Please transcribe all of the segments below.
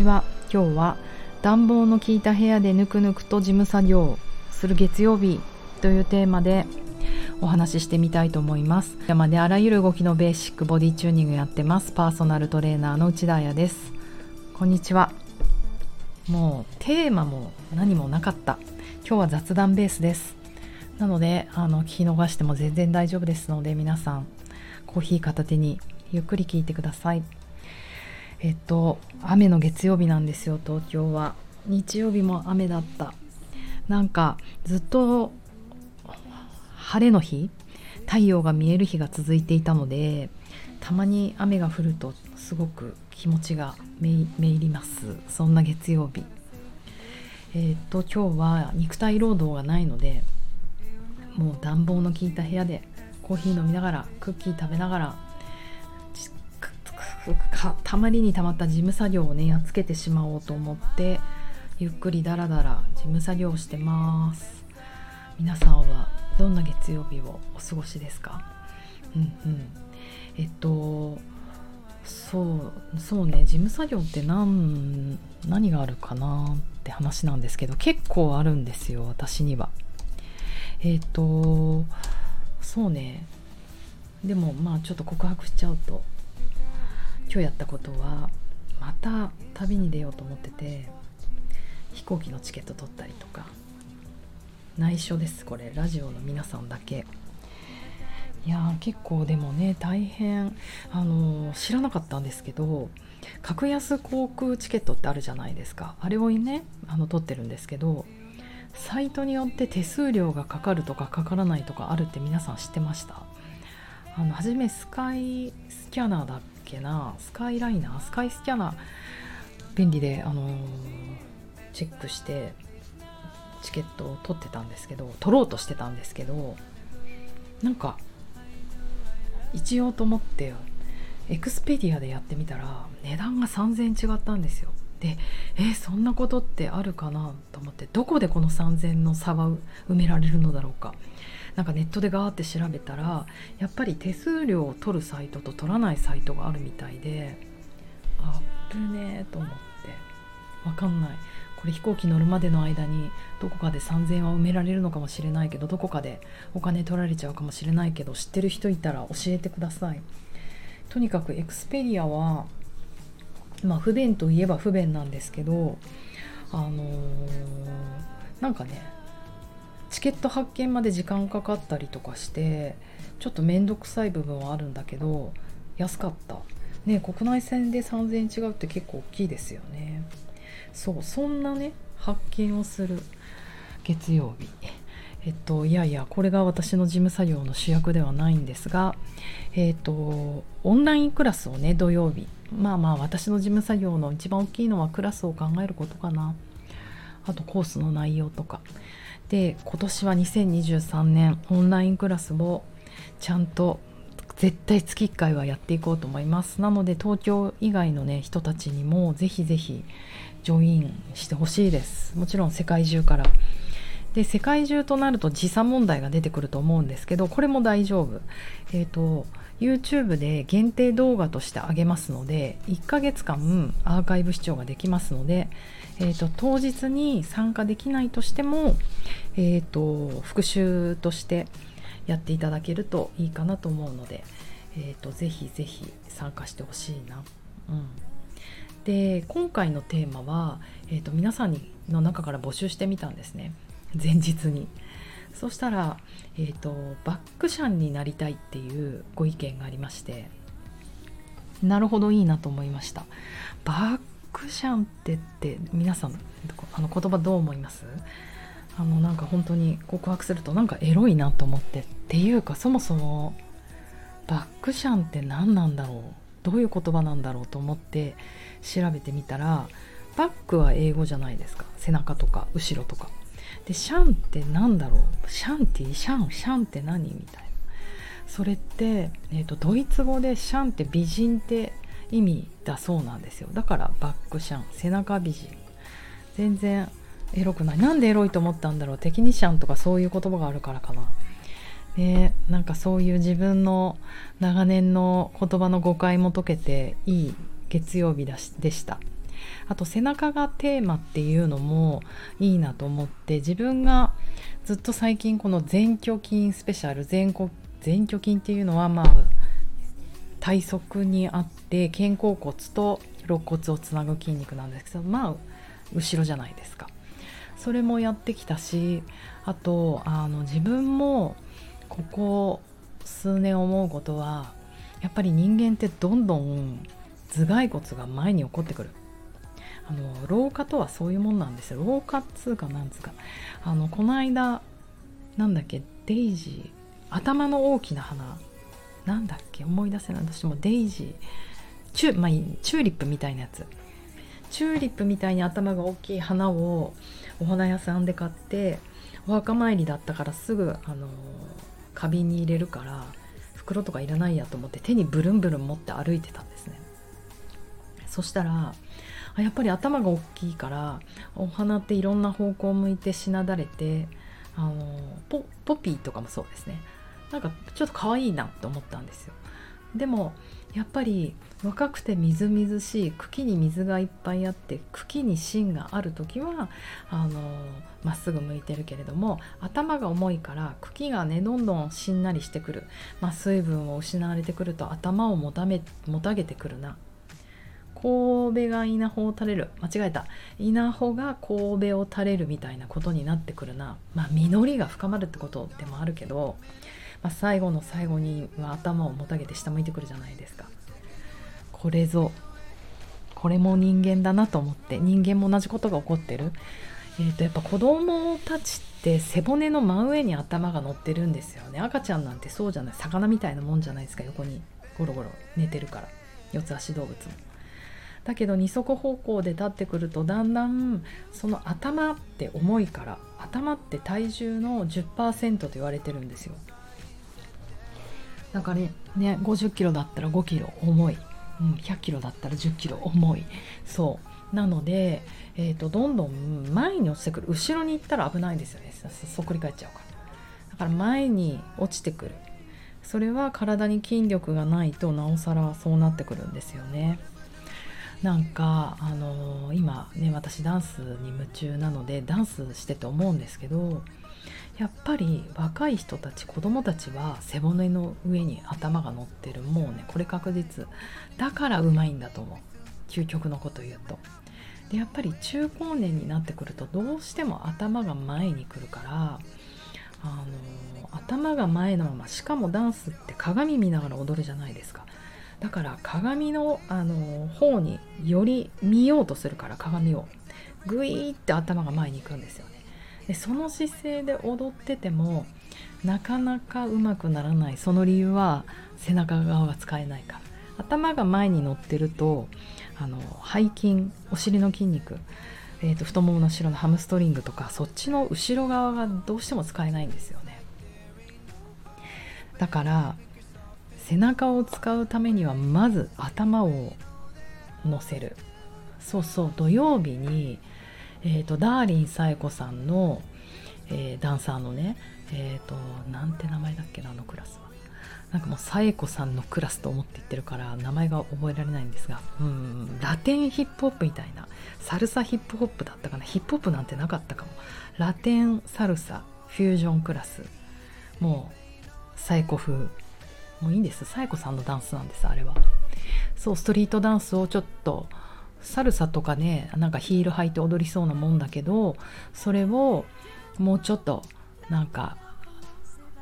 ちは今日は暖房の効いた部屋でぬくぬくと事務作業する月曜日というテーマでお話ししてみたいと思います。山であらゆる動きのベーシックボディチューニングやってます。パーソナルトレーナーの内田彩です。こんにちは。もうテーマも何もなかった。今日は雑談ベースです。なのであの聞き逃しても全然大丈夫ですので皆さんコーヒー片手にゆっくり聞いてください。えっと雨の月曜日なんですよ東京は。日曜日も雨だった。なんかずっと晴れの日太陽が見える日が続いていたのでたまに雨が降るとすごく気持ちがめい入ります。そんな月曜日。えっと今日は肉体労働がないのでもう暖房の効いた部屋でコーヒー飲みながらクッキー食べながらたまりにたまった事務作業をねやっつけてしまおうと思ってゆっくりだらだら事務作業をしてます。皆さんはどんな月曜日をお過ごしですか？うんうん。えっとそうそうね事務作業って何何があるかなって話なんですけど結構あるんですよ私には。えっとそうね。でもまあちょっと告白しちゃうと今日やったことはまた旅に出ようと思ってて飛行機のチケット取ったりとか。内緒ですこれ。ラジオの皆さんだけ。いや結構でもね大変。あの知らなかったんですけど格安航空チケットってあるじゃないですか。あれをねあの取ってるんですけどサイトによって手数料がかかるとかかからないとかあるって皆さん知ってました？あの初めスカイスキャナーだっけなスカイライナースカイスキャナー便利で、あのー、チェックしてチケットを取ってたんですけど取ろうとしてたんですけどなんか一応と思ってエクスペディアでやってみたら値段が3000円違ったんですよ。でえそんなことってあるかなと思ってどこでこの3000の差は埋められるのだろうか。なんかネットでガーって調べたらやっぱり手数料を取るサイトと取らないサイトがあるみたいであっぶねえと思って。わかんない。これ飛行機乗るまでの間にどこかで3000円は埋められるのかもしれないけどどこかでお金取られちゃうかもしれないけど知ってる人いたら教えてください。とにかくエクスペリアはまあ不便といえば不便なんですけどあのー、なんかねチケット発見まで時間かかったりとかしてちょっと面倒くさい部分はあるんだけど安かった。ね国内線で3000円違うって結構大きいですよね。そうそんなね発見をする月曜日。えっといやいやこれが私の事務作業の主役ではないんですがえっとオンラインクラスをね土曜日。まあまあ私の事務作業の一番大きいのはクラスを考えることかな。あとコースの内容とか。で今年は2023年オンラインクラスをちゃんと絶対月1回はやっていこうと思います。なので東京以外のね人たちにもぜひぜひジョインしてほしいです。もちろん世界中から。で世界中となると時差問題が出てくると思うんですけどこれも大丈夫。えっ、ー、と YouTube で限定動画としてあげますので1ヶ月間アーカイブ視聴ができますので、えーと、当日に参加できないとしても、えーと、復習としてやっていただけるといいかなと思うので、えーと、ぜひぜひ参加してほしいな。うん、で今回のテーマは、えー、と皆さんの中から募集してみたんですね前日に。そしたら、えーと、バックシャンになりたいっていうご意見がありましてなるほどいいなと思いましたバックシャンってって皆さんあの言葉どう思います？あのなんか本当に告白するとなんかエロいなと思ってっていうかそもそもバックシャンって何なんだろう？どういう言葉なんだろうと思って調べてみたらバックは英語じゃないですか背中とか後ろとか。でシャンって何だろう？シャンティシャンシャンって何？みたいな。それって、えーと、ドイツ語でシャンって美人って意味だそうなんですよ。だからバックシャン背中美人。全然エロくない。なんでエロいと思ったんだろう。テキニシャンとかそういう言葉があるからかな。ねなんかそういう自分の長年の言葉の誤解も解けていい月曜日だしでした。あと背中がテーマっていうのもいいなと思って自分がずっと最近この前鋸筋スペシャル前前鋸筋っていうのはまあ体側にあって肩甲骨と肋骨をつなぐ筋肉なんですけどまあ後ろじゃないですか。それもやってきたしあとあの自分もここ数年思うことはやっぱり人間ってどんどん頭蓋骨が前に起こってくる。あの老化とはそういうもんなんですよ。老化っつうかなんつうか。あのこの間なんだっけデイジー頭の大きな花なんだっけ？思い出せない。私もデイジー。チュ,、まあ、チューリップみたいなやつ。チューリップみたいに頭が大きい花をお花屋さんで買ってお墓参りだったからすぐあの花瓶に入れるから袋とかいらないやと思って手にブルンブルン持って歩いてたんですね。そしたらやっぱり頭が大きいからお花っていろんな方向を向いてしなだれてあのポポピーとかもそうですね。なんかちょっと可愛いなと思ったんですよ。でもやっぱり若くてみずみずしい茎に水がいっぱいあって茎に芯がある時はあのまっすぐ向いてるけれども頭が重いから茎がねどんどんしんなりしてくる、まあ、水分を失われてくると頭をもためもたげてくるな。神戸が稲穂を垂れる。間違えた。稲穂が神戸を垂れるみたいなことになってくるな。まあ実りが深まるってことでもあるけどまあ、最後の最後には頭をもたげて下向いてくるじゃないですか。これぞこれも人間だなと思って人間も同じことが起こってる。えーと、やっぱ子供たちって背骨の真上に頭が乗ってるんですよね。赤ちゃんなんてそうじゃない。魚みたいなもんじゃないですか横に。ゴロゴロ寝てるから。四つ足動物も。だけど二足歩行で立ってくるとだんだんその頭って重いから頭って体重の10%と言われてるんですよ。だかねね50キロだったら5キロ重い、うん、100キロだったら10キロ重い。そう。なので、えーと、どんどん前に落ちてくる。後ろに行ったら危ないですよね。そっくり返っちゃうから。だから前に落ちてくる。それは体に筋力がないとなおさらそうなってくるんですよね。なんかあのー、今ね私ダンスに夢中なのでダンスしてて思うんですけどやっぱり若い人たち子供たちは背骨の上に頭が乗ってるもうねこれ確実だからうまいんだと思う。究極のこと言うと。でやっぱり中高年になってくるとどうしても頭が前に来るからあの頭が前のまましかもダンスって鏡見ながら踊るじゃないですか。だから鏡のあの方により見ようとするから鏡を。グイーって頭が前に行くんですよね。でその姿勢で踊っててもなかなかうまくならない。その理由は背中側が使えないから。頭が前に乗ってるとあの背筋お尻の筋肉、えーと、太ももの後ろのハムストリングとかそっちの後ろ側がどうしても使えないんですよね。だから背中を使うためにはまず頭を乗せる。そうそう土曜日にえーと、ダーリン紗恵子さんの、えー、ダンサーのねえっ、ー、となんて名前だっけなあのクラスは。なんかもう紗恵子さんのクラスと思って言ってるから名前が覚えられないんですがうんラテンヒップホップみたいなサルサヒップホップだったかなヒップホップなんてなかったかも。ラテンサルサフュージョンクラス。もう紗恵子風。もういいんです。紗恵子さんのダンスなんですあれは。そうストリートダンスをちょっとサルサとかねなんかヒール履いて踊りそうなもんだけどそれをもうちょっとなんか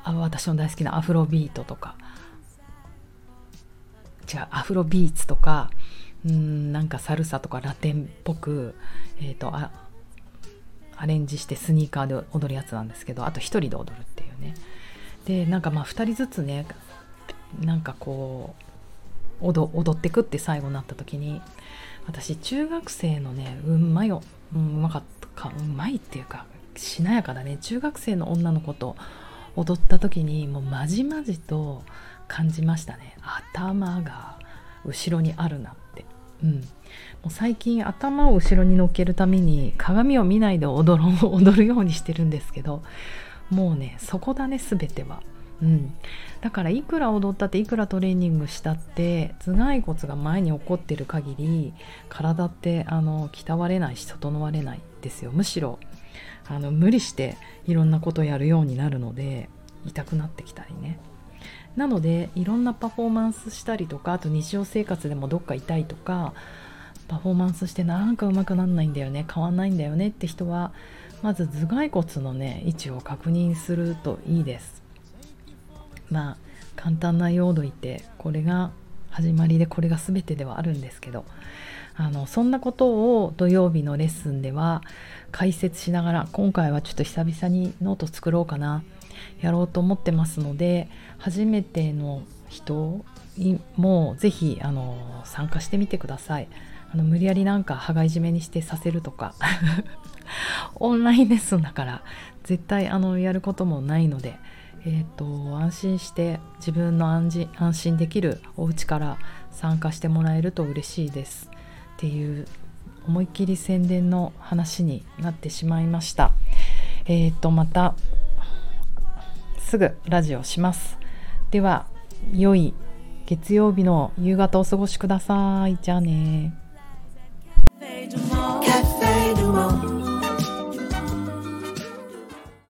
あ私の大好きなアフロビートとか。違うアフロビーツとかうんなんかサルサとかラテンっぽく、えーと、あアレンジしてスニーカーで踊るやつなんですけどあと1人で踊るっていうね。でなんかまあ2人ずつねなんかこう踊ってくって最後になった時に私中学生のねうまいよ、うん、うまかったか。うまいっていうかしなやかだね。中学生の女の子と踊った時にもうまじまじと感じましたね。頭が後ろにあるなって。うん。もう最近頭を後ろに乗っけるために鏡を見ないで踊ろ踊るようにしてるんですけどもうねそこだね全ては。うん、だからいくら踊ったっていくらトレーニングしたって頭蓋骨が前に起こってる限り体ってあの鍛われないし整われないですよ。むしろあの無理していろんなことやるようになるので痛くなってきたりね。なのでいろんなパフォーマンスしたりとかあと日常生活でもどっか痛いとかパフォーマンスしてなんかうまくなんないんだよね変わんないんだよねって人はまず頭蓋骨のね位置を確認するといいです。まあ簡単な用土言ってこれが始まりでこれが全てではあるんですけどあのそんなことを土曜日のレッスンでは解説しながら今回はちょっと久々にノート作ろうかなやろうと思ってますので初めての人もぜひあの参加してみてください。あの無理やりなんか羽交い締めにしてさせるとか オンラインレッスンだから絶対あのやることもないのでえーと、安心して自分の安心安心できるお家から参加してもらえると嬉しいです。っていう思いっきり宣伝の話になってしまいました。えっ、ー、とまたすぐラジオします。では良い月曜日の夕方お過ごしください。じゃあね